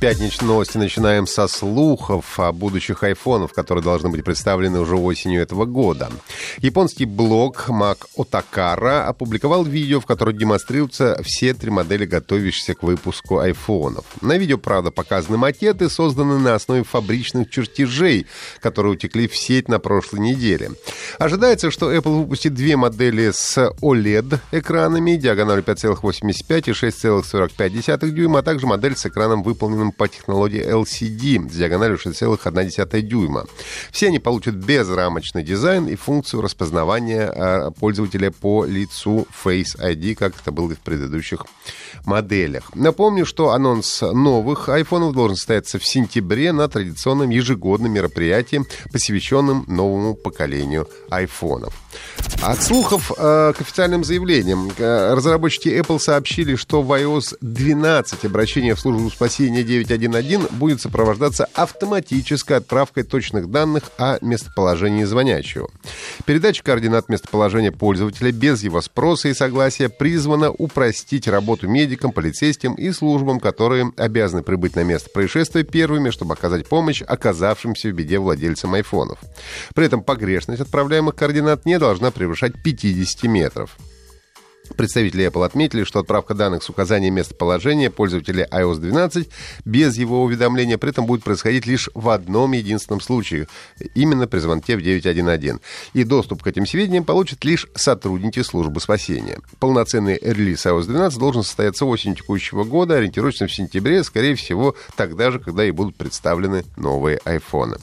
Пятничные новости начинаем со слухов о будущих айфонах, которые должны быть представлены уже осенью этого года. Японский блог Mac Otakara опубликовал видео, в котором демонстрируются все три модели, готовящиеся к выпуску айфонов. На видео, правда, показаны макеты, созданные на основе фабричных чертежей, которые утекли в сеть на прошлой неделе. Ожидается, что Apple выпустит две модели с OLED-экранами диагональю 5,85 и 6,45 дюйма, а также модель с экраном, выполненным по технологии LCD с диагональю 6,1 дюйма. Все они получат безрамочный дизайн и функцию распознавания а, пользователя по лицу Face ID, как это было и в предыдущих моделях. Напомню, что анонс новых айфонов должен состояться в сентябре на традиционном ежегодном мероприятии, посвященном новому поколению айфонов. От слухов э, к официальным заявлениям. Э, разработчики Apple сообщили, что в iOS 12 обращение в службу спасения 911 будет сопровождаться автоматической отправкой точных данных о местоположении звонящего. Передача координат местоположения пользователя без его спроса и согласия призвана упростить работу медикам, полицейским и службам, которые обязаны прибыть на место происшествия первыми, чтобы оказать помощь оказавшимся в беде владельцам айфонов. При этом погрешность отправляемых координат не должна превышать 50 метров. Представители Apple отметили, что отправка данных с указанием местоположения пользователя iOS 12 без его уведомления при этом будет происходить лишь в одном единственном случае, именно при звонке в 911. И доступ к этим сведениям получат лишь сотрудники службы спасения. Полноценный релиз iOS 12 должен состояться осенью текущего года, ориентируясь в сентябре, скорее всего, тогда же, когда и будут представлены новые iPhone.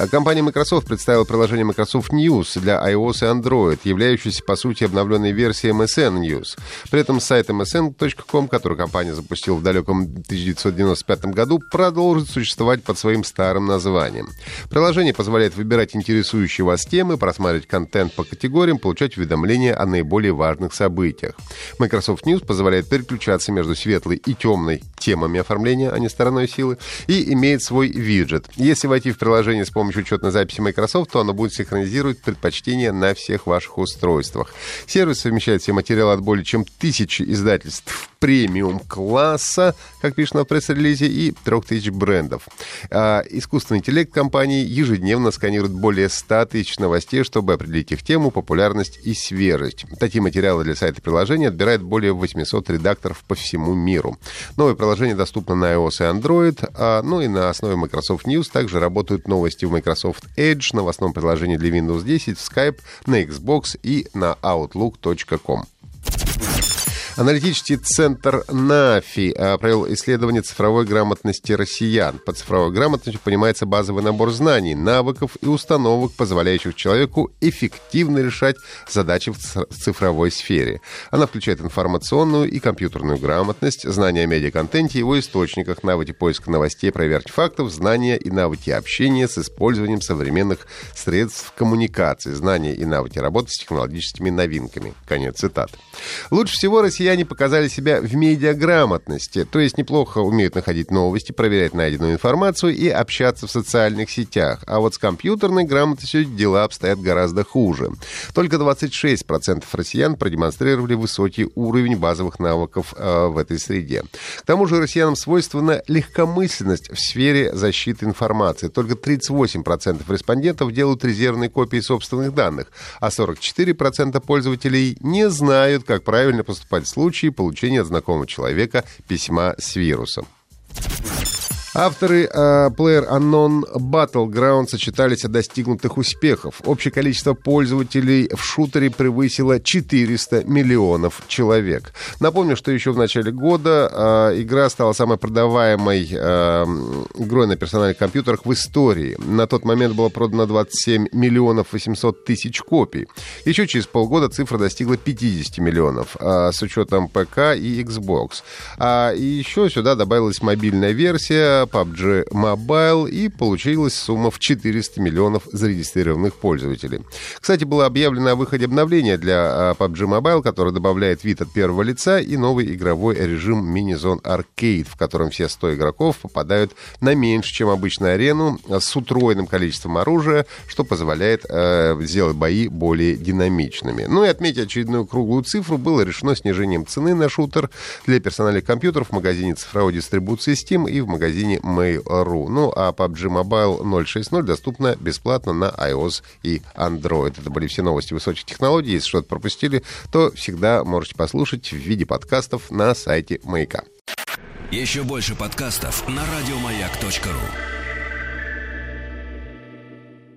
А компания Microsoft представила приложение Microsoft News для iOS и Android, являющееся, по сути, обновленной версией MSN News. При этом сайт msn.com, который компания запустила в далеком 1995 году, продолжит существовать под своим старым названием. Приложение позволяет выбирать интересующие вас темы, просматривать контент по категориям, получать уведомления о наиболее важных событиях. Microsoft News позволяет переключаться между светлой и темной темами оформления, а не стороной силы, и имеет свой виджет. Если войти в приложение с помощью помощью учетной записи Microsoft, то оно будет синхронизировать предпочтения на всех ваших устройствах. Сервис совмещает все материалы от более чем тысячи издательств премиум-класса, как пишет на пресс-релизе, и трех тысяч брендов. А искусственный интеллект компании ежедневно сканирует более 100 тысяч новостей, чтобы определить их тему, популярность и свежесть. Такие материалы для сайта приложения отбирает более 800 редакторов по всему миру. Новое приложение доступно на iOS и Android, а, ну и на основе Microsoft News также работают новости в Microsoft Edge, новостном приложении для Windows 10, в Skype, на Xbox и на outlook.com. Аналитический центр НАФИ а, провел исследование цифровой грамотности россиян. Под цифровой грамотностью понимается базовый набор знаний, навыков и установок, позволяющих человеку эффективно решать задачи в цифровой сфере. Она включает информационную и компьютерную грамотность, знания о медиаконтенте, его источниках, навыки поиска новостей, проверки фактов, знания и навыки общения с использованием современных средств коммуникации, знания и навыки работы с технологическими новинками. Конец цитаты. Лучше всего россияне россияне показали себя в медиаграмотности, то есть неплохо умеют находить новости, проверять найденную информацию и общаться в социальных сетях. А вот с компьютерной грамотностью дела обстоят гораздо хуже. Только 26% россиян продемонстрировали высокий уровень базовых навыков э, в этой среде. К тому же россиянам свойственна легкомысленность в сфере защиты информации. Только 38% респондентов делают резервные копии собственных данных, а 44% пользователей не знают, как правильно поступать с случае получения от знакомого человека письма с вирусом. Авторы uh, Player Unknown Battleground сочетались о достигнутых успехов. Общее количество пользователей в шутере превысило 400 миллионов человек. Напомню, что еще в начале года uh, игра стала самой продаваемой uh, игрой на персональных компьютерах в истории. На тот момент было продано 27 миллионов 800 тысяч копий. Еще через полгода цифра достигла 50 миллионов uh, с учетом ПК и Xbox. А, и еще сюда добавилась мобильная версия PUBG Mobile и получилась сумма в 400 миллионов зарегистрированных пользователей. Кстати, было объявлено о выходе обновления для PUBG Mobile, которое добавляет вид от первого лица и новый игровой режим мини-зон Arcade, в котором все 100 игроков попадают на меньше, чем обычную арену, с утроенным количеством оружия, что позволяет э, сделать бои более динамичными. Ну и отметить очередную круглую цифру было решено снижением цены на шутер для персональных компьютеров в магазине цифровой дистрибуции Steam и в магазине Mail.ru. Ну а PUBG Mobile 0.6.0 доступна бесплатно на iOS и Android. Это были все новости высоких технологий. Если что-то пропустили, то всегда можете послушать в виде подкастов на сайте Маяка. Еще больше подкастов на радиомаяк.ру